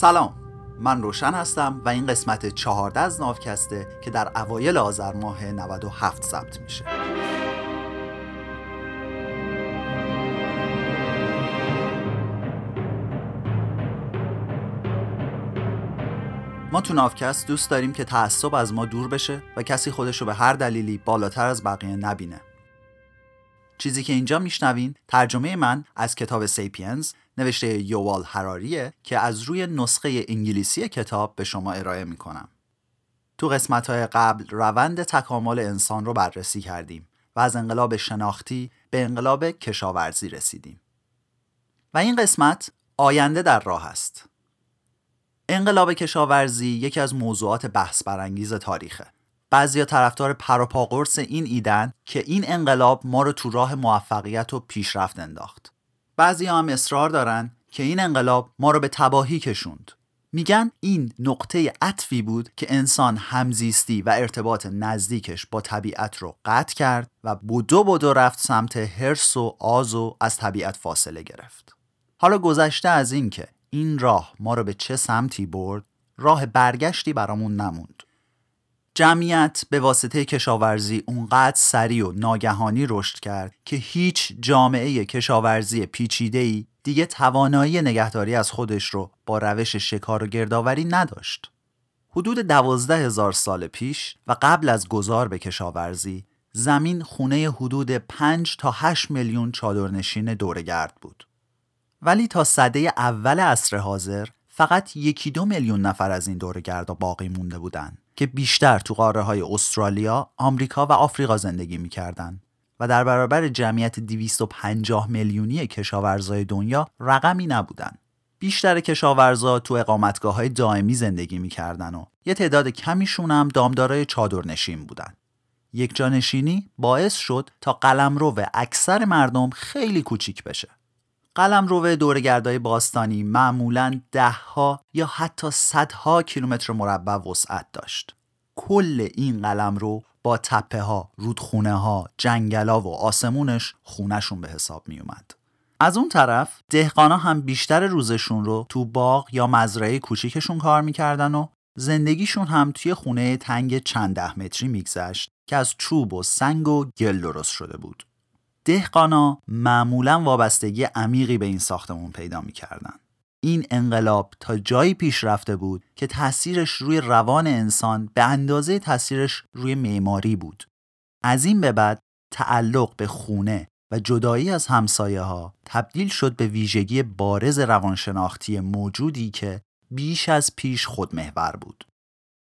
سلام. من روشن هستم و این قسمت 14 از ناوکسته که در اوایل آذر ماه 97 ثبت میشه. ما تو ناوکست دوست داریم که تعصب از ما دور بشه و کسی خودش رو به هر دلیلی بالاتر از بقیه نبینه. چیزی که اینجا میشنوین ترجمه من از کتاب سیپینز نوشته یووال هراریه که از روی نسخه انگلیسی کتاب به شما ارائه می‌کنم. تو قسمت های قبل روند تکامل انسان رو بررسی کردیم و از انقلاب شناختی به انقلاب کشاورزی رسیدیم. و این قسمت آینده در راه است. انقلاب کشاورزی یکی از موضوعات بحث برانگیز تاریخه. بعضیا طرفدار پروپاگورس این ایدن که این انقلاب ما رو تو راه موفقیت و پیشرفت انداخت. بعضی هم اصرار دارن که این انقلاب ما رو به تباهی کشوند. میگن این نقطه عطفی بود که انسان همزیستی و ارتباط نزدیکش با طبیعت رو قطع کرد و بودو بودو رفت سمت هرس و آز و از طبیعت فاصله گرفت. حالا گذشته از این که این راه ما رو به چه سمتی برد راه برگشتی برامون نموند. جمعیت به واسطه کشاورزی اونقدر سریع و ناگهانی رشد کرد که هیچ جامعه کشاورزی پیچیده‌ای دیگه توانایی نگهداری از خودش رو با روش شکار و گردآوری نداشت. حدود دوازده هزار سال پیش و قبل از گذار به کشاورزی زمین خونه حدود 5 تا 8 میلیون چادرنشین دورگرد بود. ولی تا صده اول عصر حاضر فقط یکی دو میلیون نفر از این دورگردا باقی مونده بودند. که بیشتر تو قاره های استرالیا، آمریکا و آفریقا زندگی می‌کردند و در برابر جمعیت 250 میلیونی کشاورزای دنیا رقمی نبودن. بیشتر کشاورزا تو اقامتگاه های دائمی زندگی می‌کردن و یه تعداد کمیشون هم دامدارای چادرنشین بودن. یک جانشینی باعث شد تا قلمرو اکثر مردم خیلی کوچیک بشه. قلم روه دورگردای باستانی معمولا دهها یا حتی صدها کیلومتر مربع وسعت داشت. کل این قلم رو با تپه ها، رودخونه ها، جنگلا و آسمونش خونشون به حساب می اومد. از اون طرف دهقانا هم بیشتر روزشون رو تو باغ یا مزرعه کوچیکشون کار می‌کردن و زندگیشون هم توی خونه تنگ چند ده متری میگذشت که از چوب و سنگ و گل درست شده بود. دهقانا معمولا وابستگی عمیقی به این ساختمون پیدا می‌کردن. این انقلاب تا جایی پیش رفته بود که تاثیرش روی روان انسان به اندازه تاثیرش روی معماری بود. از این به بعد تعلق به خونه و جدایی از همسایه ها تبدیل شد به ویژگی بارز روانشناختی موجودی که بیش از پیش خودمحور بود.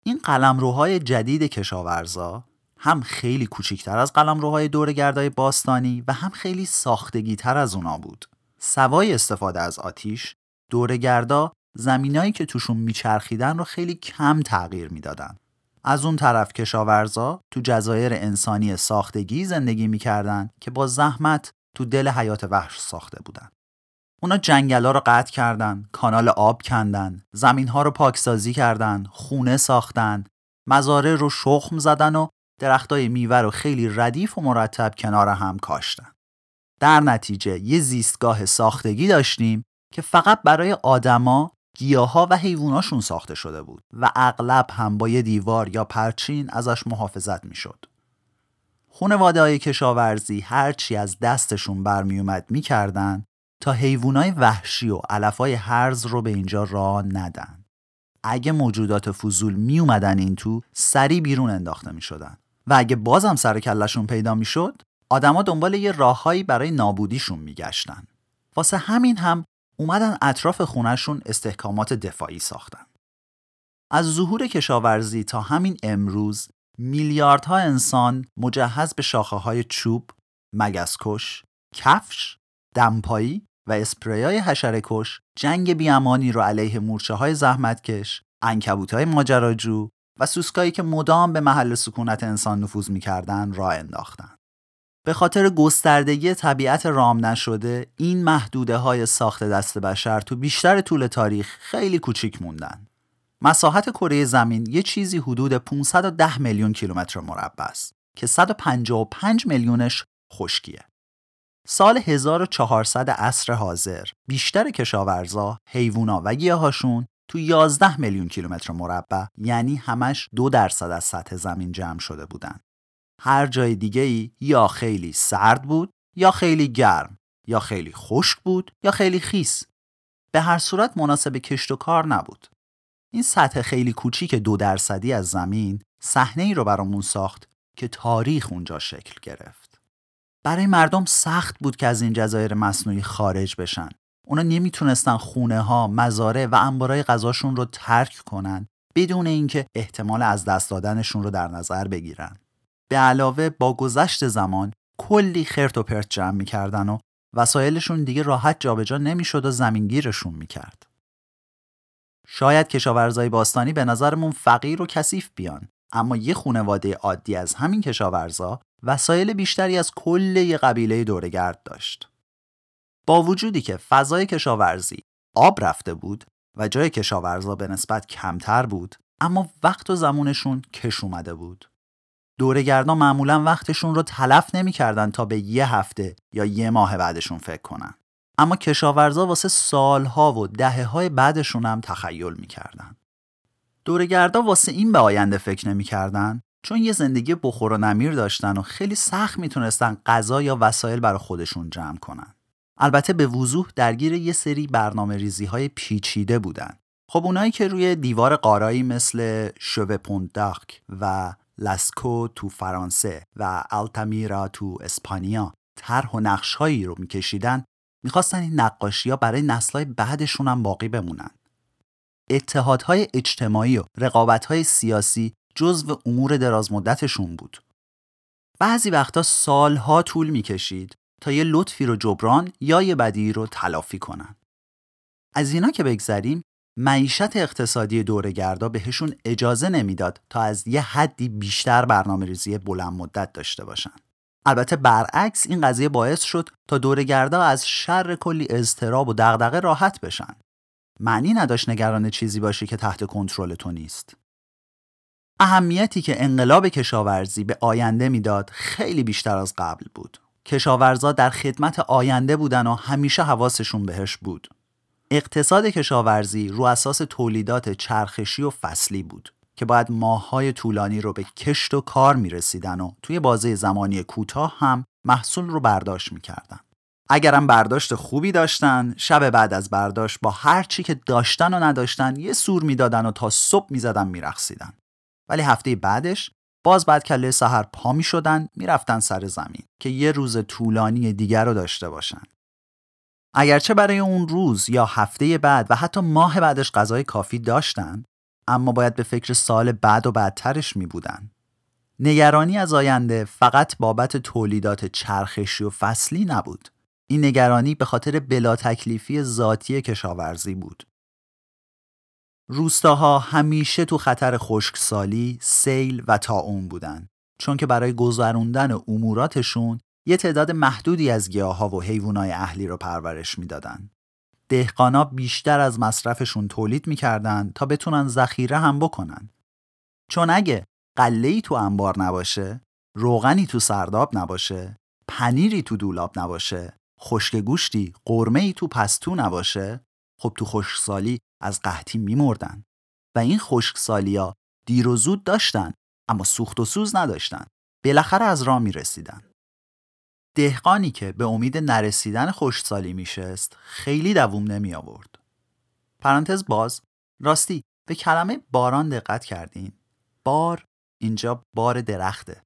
این قلمروهای جدید کشاورزا هم خیلی کوچیکتر از قلمروهای دورگردای باستانی و هم خیلی ساختگی تر از اونا بود. سوای استفاده از آتیش، دورگردا زمینایی که توشون میچرخیدن رو خیلی کم تغییر می‌دادن. از اون طرف کشاورزا تو جزایر انسانی ساختگی زندگی می‌کردن که با زحمت تو دل حیات وحش ساخته بودن. اونا جنگلا رو قطع کردن، کانال آب کندن، زمینها رو پاکسازی کردن، خونه ساختن، مزاره رو شخم زدن و درختای میوه رو خیلی ردیف و مرتب کنار هم کاشتن. در نتیجه یه زیستگاه ساختگی داشتیم که فقط برای آدما، گیاها و حیواناشون ساخته شده بود و اغلب هم با یه دیوار یا پرچین ازش محافظت می‌شد. خونواده های کشاورزی هرچی از دستشون برمیومد می‌کردن تا حیوانای وحشی و علفای هرز رو به اینجا راه ندن. اگه موجودات فضول می اومدن این تو سری بیرون انداخته می شدن. و اگه بازم سر کلشون پیدا می‌شد آدما دنبال یه راههایی برای نابودیشون میگشتن. واسه همین هم اومدن اطراف خونشون استحکامات دفاعی ساختن. از ظهور کشاورزی تا همین امروز میلیاردها انسان مجهز به شاخه های چوب، مگسکش، کفش، دمپایی و اسپریای حشرکش جنگ بیامانی رو علیه مورچه های زحمتکش، انکبوت های ماجراجو و سوسکایی که مدام به محل سکونت انسان نفوذ می‌کردن راه انداختن. به خاطر گستردگی طبیعت رام نشده این محدوده های ساخت دست بشر تو بیشتر طول تاریخ خیلی کوچیک موندن. مساحت کره زمین یه چیزی حدود 510 میلیون کیلومتر مربع است که 155 میلیونش خشکیه. سال 1400 عصر حاضر بیشتر کشاورزا، حیوونا و گیاهاشون تو 11 میلیون کیلومتر مربع یعنی همش دو درصد از سطح زمین جمع شده بودن. هر جای دیگه ای یا خیلی سرد بود یا خیلی گرم یا خیلی خشک بود یا خیلی خیس. به هر صورت مناسب کشت و کار نبود. این سطح خیلی کوچیک دو درصدی از زمین صحنه ای رو برامون ساخت که تاریخ اونجا شکل گرفت. برای مردم سخت بود که از این جزایر مصنوعی خارج بشن. اونا نمی‌تونستن خونه ها، مزارع و انبارای غذاشون رو ترک کنن بدون اینکه احتمال از دست دادنشون رو در نظر بگیرن. به علاوه با گذشت زمان کلی خرت و پرت جمع می‌کردن و وسایلشون دیگه راحت جابجا نمی‌شد و زمینگیرشون می‌کرد. شاید کشاورزای باستانی به نظرمون فقیر و کثیف بیان اما یه خونواده عادی از همین کشاورزا وسایل بیشتری از کل یه قبیله دورگرد داشت. با وجودی که فضای کشاورزی آب رفته بود و جای کشاورزا به نسبت کمتر بود اما وقت و زمانشون کش اومده بود. دورگردان معمولا وقتشون رو تلف نمی‌کردن تا به یه هفته یا یه ماه بعدشون فکر کنن. اما کشاورزا واسه سالها و دهه های بعدشون هم تخیل می‌کردن. دورگردا واسه این به آینده فکر نمی‌کردن چون یه زندگی بخور و نمیر داشتن و خیلی سخت می‌تونستن غذا یا وسایل برای خودشون جمع کنن. البته به وضوح درگیر یه سری برنامه ریزی های پیچیده بودن. خب اونایی که روی دیوار قارایی مثل شوه پونداک و لاسکو تو فرانسه و التامیرا تو اسپانیا طرح و نقشهایی رو میکشیدن می‌خواستن این نقاشی ها برای نسلهای بعدشون هم باقی بمونن. اتحادهای اجتماعی و رقابتهای سیاسی جزو امور درازمدتشون بود. بعضی وقتا سالها طول می‌کشید تا یه لطفی رو جبران یا یه بدی رو تلافی کنن. از اینا که بگذریم معیشت اقتصادی دورگردا بهشون اجازه نمی‌داد تا از یه حدی بیشتر برنامه ریزی بلند مدت داشته باشن. البته برعکس این قضیه باعث شد تا دورگردا از شر کلی اضطراب و دغدغه راحت بشن. معنی نداشت نگران چیزی باشی که تحت کنترل تو نیست. اهمیتی که انقلاب کشاورزی به آینده می‌داد خیلی بیشتر از قبل بود. کشاورزا در خدمت آینده بودن و همیشه حواسشون بهش بود. اقتصاد کشاورزی رو اساس تولیدات چرخشی و فصلی بود که باید ماههای طولانی رو به کشت و کار می‌رسیدن و توی بازه زمانی کوتاه هم محصول رو برداشت می‌کردن. اگرم برداشت خوبی داشتن شب بعد از برداشت با هر چی که داشتن و نداشتن یه سور می‌دادن و تا صبح می‌زدن میرقصیدن ولی هفته بعدش باز بعد کله سحر پا می شدن می‌رفتن سر زمین که یه روز طولانی دیگر رو داشته باشن اگرچه برای اون روز یا هفته بعد و حتی ماه بعدش غذای کافی داشتن اما باید به فکر سال بعد و بعدترش می بودن. نگرانی از آینده فقط بابت تولیدات چرخشی و فصلی نبود. این نگرانی به خاطر بلا تکلیفی ذاتی کشاورزی بود. روستاها همیشه تو خطر خشکسالی، سیل و تاون بودن چون که برای گذروندن اموراتشون یه تعداد محدودی از گیاها و حیوانات اهلی رو پرورش می‌دادن. دهقانا بیشتر از مصرفشون تولید می‌کردن تا بتونن ذخیره هم بکنن. چون اگه قله تو انبار نباشه، روغنی تو سرداب نباشه، پنیری تو دولاب نباشه، خشک گوشتی، قرمه ای تو پستو نباشه، خب تو خشکسالی از قحطی میمردن. و این خشکسالیا دیر و زود داشتن اما سوخت و سوز نداشتن. بالاخره از راه می‌رسیدن. دهقانی که به امید نرسیدن خوشسالی میشست خیلی دووم نمی آورد. پرانتز باز راستی به کلمه باران دقت کردین؟ بار اینجا بار درخته.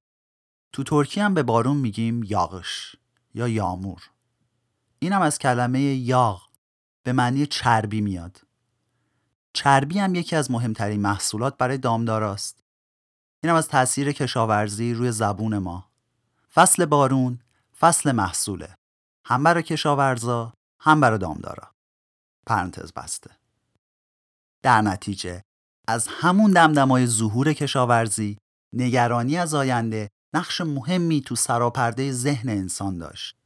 تو ترکی هم به بارون میگیم یاغش یا یامور. اینم از کلمه یاغ به معنی چربی میاد. چربی هم یکی از مهمترین محصولات برای دامداراست. اینم از تاثیر کشاورزی روی زبون ما. فصل بارون فصل محصوله هم برای کشاورزا هم برای دامدارا پرانتز بسته در نتیجه از همون دمدمای ظهور کشاورزی نگرانی از آینده نقش مهمی تو سراپرده ذهن انسان داشت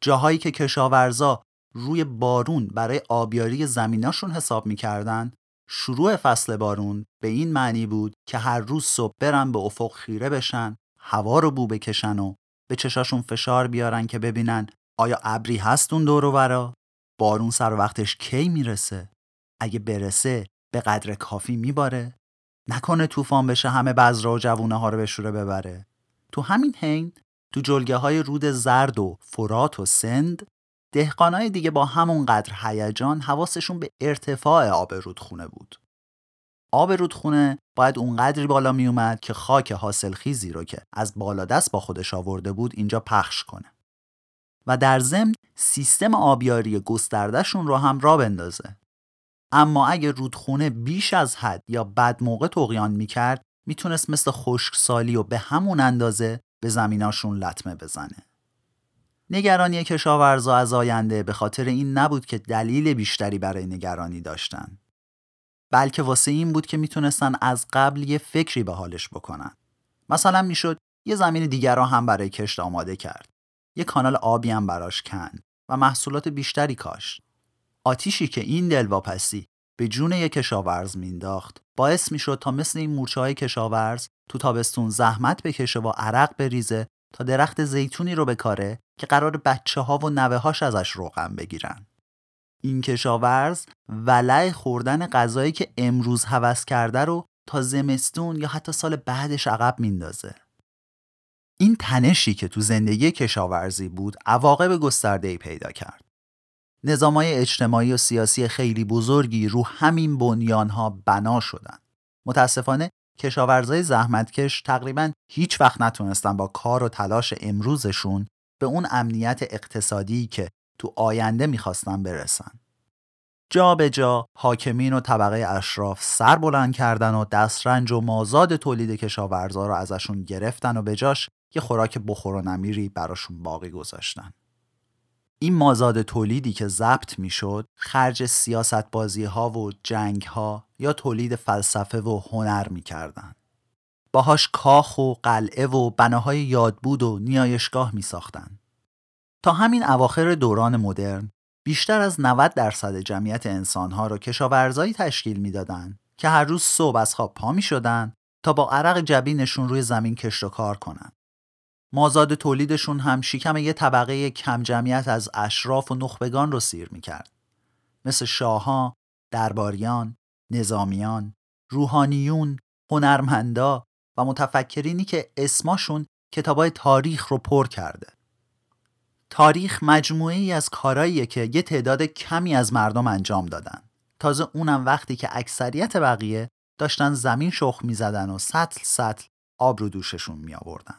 جاهایی که کشاورزا روی بارون برای آبیاری زمیناشون حساب می‌کردن. شروع فصل بارون به این معنی بود که هر روز صبح برن به افق خیره بشن هوا رو بو بکشن و به چشاشون فشار بیارن که ببینن آیا ابری هست اون دور و برا بارون سر وقتش کی می‌رسه؟ اگه برسه به قدر کافی میباره؟ نکنه طوفان بشه همه بذرا و جوونه ها رو به شوره ببره. تو همین حین تو جلگه های رود زرد و فرات و سند دهقانای دیگه با همون قدر هیجان حواسشون به ارتفاع آب رودخونه بود. آب رودخونه باید اونقدری بالا می اومد که خاک حاصلخیزی رو که از بالا دست با خودش آورده بود اینجا پخش کنه. و در ضمن سیستم آبیاری گستردهشون رو هم را بندازه. اما اگه رودخونه بیش از حد یا بد موقع تقیان می‌کرد می‌تونست مثل خشکسالی و به همون اندازه به زمیناشون لطمه بزنه. نگرانی کشاورزا از آینده به خاطر این نبود که دلیل بیشتری برای نگرانی داشتن. بلکه واسه این بود که می‌تونستن از قبل یه فکری به حالش بکنن. مثلا می‌شد یه زمین دیگر را هم برای کشت آماده کرد. یه کانال آبی هم براش کند و محصولات بیشتری کاشت. آتیشی که این دلواپسی به جون یک کشاورز مینداخت باعث می‌شد تا مثل این مورچه های کشاورز تو تابستون زحمت بکشه و عرق بریزه تا درخت زیتونی رو بکاره که قرار بچه ها و نوه هاش ازش روغن بگیرن. این کشاورز ولع خوردن غذایی که امروز هوس کرده رو تا زمستون یا حتی سال بعدش عقب میندازه. این تنشی که تو زندگی کشاورزی بود عواقب گسترده ای پیدا کرد. نظامای اجتماعی و سیاسی خیلی بزرگی رو همین بنیانها بنا شدن. متاسفانه کشاورزای زحمتکش تقریبا هیچ وقت نتونستن با کار و تلاش امروزشون به اون امنیت اقتصادی که تو آینده می‌خواستن برسن. جا به جا حاکمین و طبقه اشراف سر بلند کردن و دسترنج و مازاد تولید کشاورزا رو ازشون گرفتن و به جاش یه خوراک بخور و نمیری براشون باقی گذاشتن. این مازاد تولیدی که ضبط می‌شد خرج سیاست بازی ها و جنگ ها یا تولید فلسفه و هنر می‌کردن. باهاش کاخ و قلعه و بناهای یادبود و نیایشگاه می ساختن. تا همین اواخر دوران مدرن بیشتر از 90 درصد جمعیت انسانها را کشاورزایی تشکیل می‌دادند که هر روز صبح از خواب پا می شدن تا با عرق جبینشون روی زمین کشت و کار کنند. مازاد تولیدشون هم شکم یه طبقه کم جمعیت از اشراف و نخبگان رو سیر می‌کرد. مثل شاهان، درباریان، نظامیان، روحانیون، هنرمندا و متفکرینی که اسماشون کتابای تاریخ رو پر کرده. تاریخ مجموعه ای از کاراییه که یه تعداد کمی از مردم انجام دادن. تازه اونم وقتی که اکثریت بقیه داشتن زمین شخ می زدن و سطل سطل آب رو دوششون می آوردن.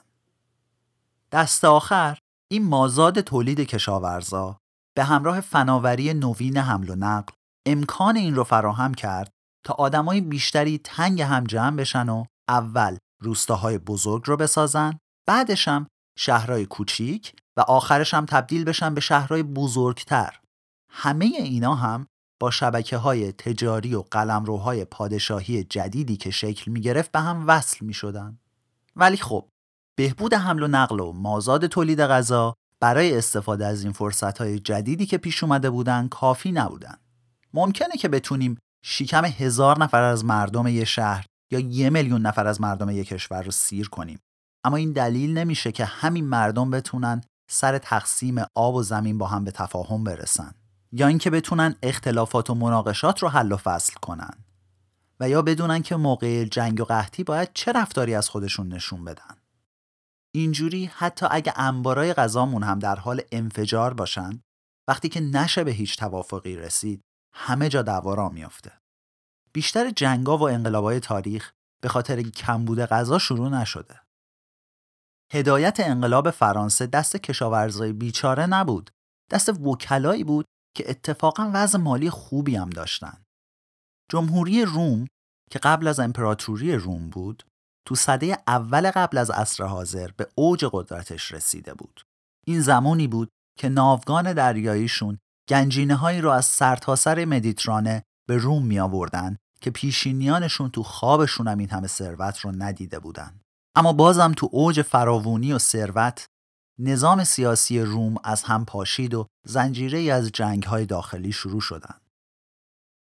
دست آخر این مازاد تولید کشاورزا به همراه فناوری نوین حمل و نقل امکان این رو فراهم کرد تا آدمای بیشتری تنگ هم جمع بشن و اول روستاهای بزرگ رو بسازن بعدش هم شهرهای کوچیک و آخرش هم تبدیل بشن به شهرهای بزرگتر همه اینا هم با شبکه های تجاری و قلمروهای پادشاهی جدیدی که شکل می گرفت به هم وصل می شدن. ولی خب بهبود حمل و نقل و مازاد تولید غذا برای استفاده از این فرصتهای جدیدی که پیش اومده بودن کافی نبودن. ممکنه که بتونیم شیکم هزار نفر از مردم یه شهر یا یه میلیون نفر از مردم یک کشور رو سیر کنیم. اما این دلیل نمیشه که همین مردم بتونن سر تقسیم آب و زمین با هم به تفاهم برسن یا اینکه بتونن اختلافات و مناقشات رو حل و فصل کنن و یا بدونن که موقع جنگ و قحطی باید چه رفتاری از خودشون نشون بدن. اینجوری حتی اگه انبارای غذامون هم در حال انفجار باشن وقتی که نشه به هیچ توافقی رسید همه جا دعوا میافته. بیشتر جنگا و انقلابای تاریخ به خاطر کمبود غذا شروع نشده. هدایت انقلاب فرانسه دست کشاورزای بیچاره نبود. دست وکلایی بود که اتفاقا وضع مالی خوبی هم داشتن. جمهوری روم که قبل از امپراتوری روم بود تو صده اول قبل از عصر حاضر به اوج قدرتش رسیده بود. این زمانی بود که ناوگان دریاییشون گنجینه هایی رو از سرتاسر سر مدیترانه به روم می آوردن که پیشینیانشون تو خوابشون هم این همه ثروت رو ندیده بودن. اما بازم تو اوج فراوونی و ثروت نظام سیاسی روم از هم پاشید و زنجیره ای از جنگ های داخلی شروع شدن.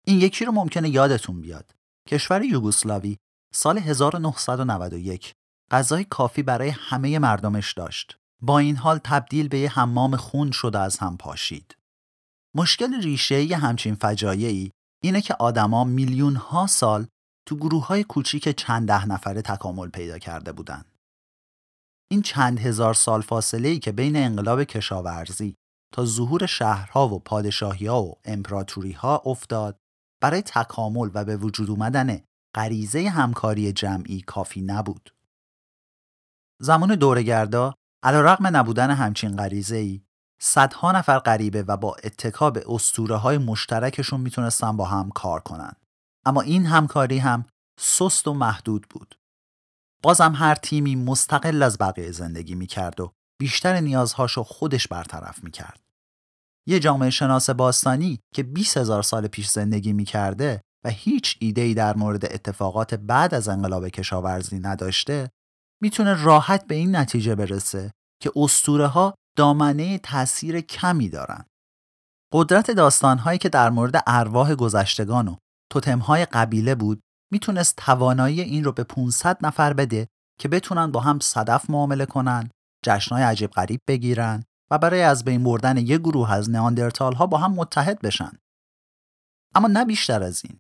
این یکی رو ممکنه یادتون بیاد. کشور یوگسلاوی سال 1991 غذای کافی برای همه مردمش داشت. با این حال تبدیل به یه حمام خون شده از هم پاشید. مشکل ریشه ی همچین فجایعی اینه که آدما میلیون ها سال تو گروه های کوچیک چند ده نفره تکامل پیدا کرده بودن. این چند هزار سال فاصله ای که بین انقلاب کشاورزی تا ظهور شهرها و پادشاهی ها و امپراتوری ها افتاد برای تکامل و به وجود اومدن غریزه همکاری جمعی کافی نبود. زمان دورگردا علیرغم نبودن همچین غریزه ای صدها نفر غریبه و با اتکا به اسطوره های مشترکشون می‌تونستن با هم کار کنن. اما این همکاری هم سست و محدود بود. بازم هر تیمی مستقل از بقیه زندگی می‌کرد و بیشتر نیازهاشو خودش برطرف می‌کرد. یه جامعه شناس باستانی که 20 هزار سال پیش زندگی می‌کرده و هیچ ایده‌ای در مورد اتفاقات بعد از انقلاب کشاورزی نداشته می‌تونه راحت به این نتیجه برسه که اسطوره ها دامنه تاثیر کمی دارن. قدرت داستانهایی که در مورد ارواح گذشتگان و توتمهای قبیله بود می‌تونست توانایی این رو به 500 نفر بده که بتونن با هم صدف معامله کنن، جشنهای عجیب غریب بگیرن و برای از بین بردن یک گروه از نئاندرتال ها با هم متحد بشن. اما نه بیشتر از این.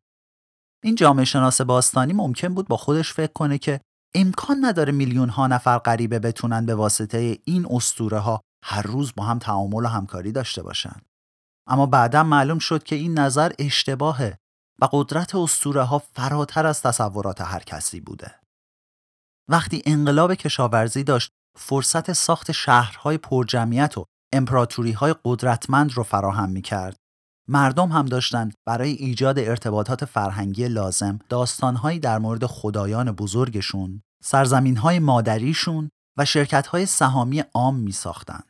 این جامعه شناس باستانی ممکن بود با خودش فکر کنه که امکان نداره میلیون ها نفر غریبه بتونن به واسطه این اسطوره ها هر روز با هم تعامل و همکاری داشته باشن. اما بعدا معلوم شد که این نظر اشتباهه و قدرت اسطوره ها فراتر از تصورات هر کسی بوده. وقتی انقلاب کشاورزی داشت فرصت ساخت شهرهای پرجمعیت و امپراتوری های قدرتمند رو فراهم می کرد. مردم هم داشتند برای ایجاد ارتباطات فرهنگی لازم داستانهایی در مورد خدایان بزرگشون، سرزمینهای مادریشون و شرکتهای سهامی عام می ساختن.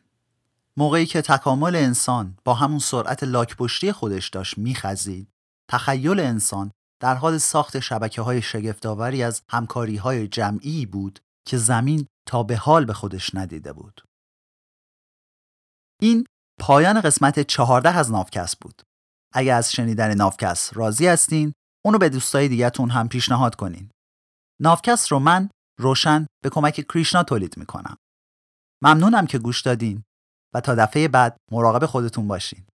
موقعی که تکامل انسان با همون سرعت لاکپشتی خودش داشت میخزید تخیل انسان در حال ساخت شبکه های از همکاری های جمعی بود که زمین تا به حال به خودش ندیده بود. این پایان قسمت چهارده از نافکس بود. اگر از شنیدن نافکس راضی هستین، اونو به دوستای دیگهتون هم پیشنهاد کنین. نافکس رو من روشن به کمک کریشنا تولید می‌کنم. ممنونم که گوش دادین و تا دفعه بعد مراقب خودتون باشین.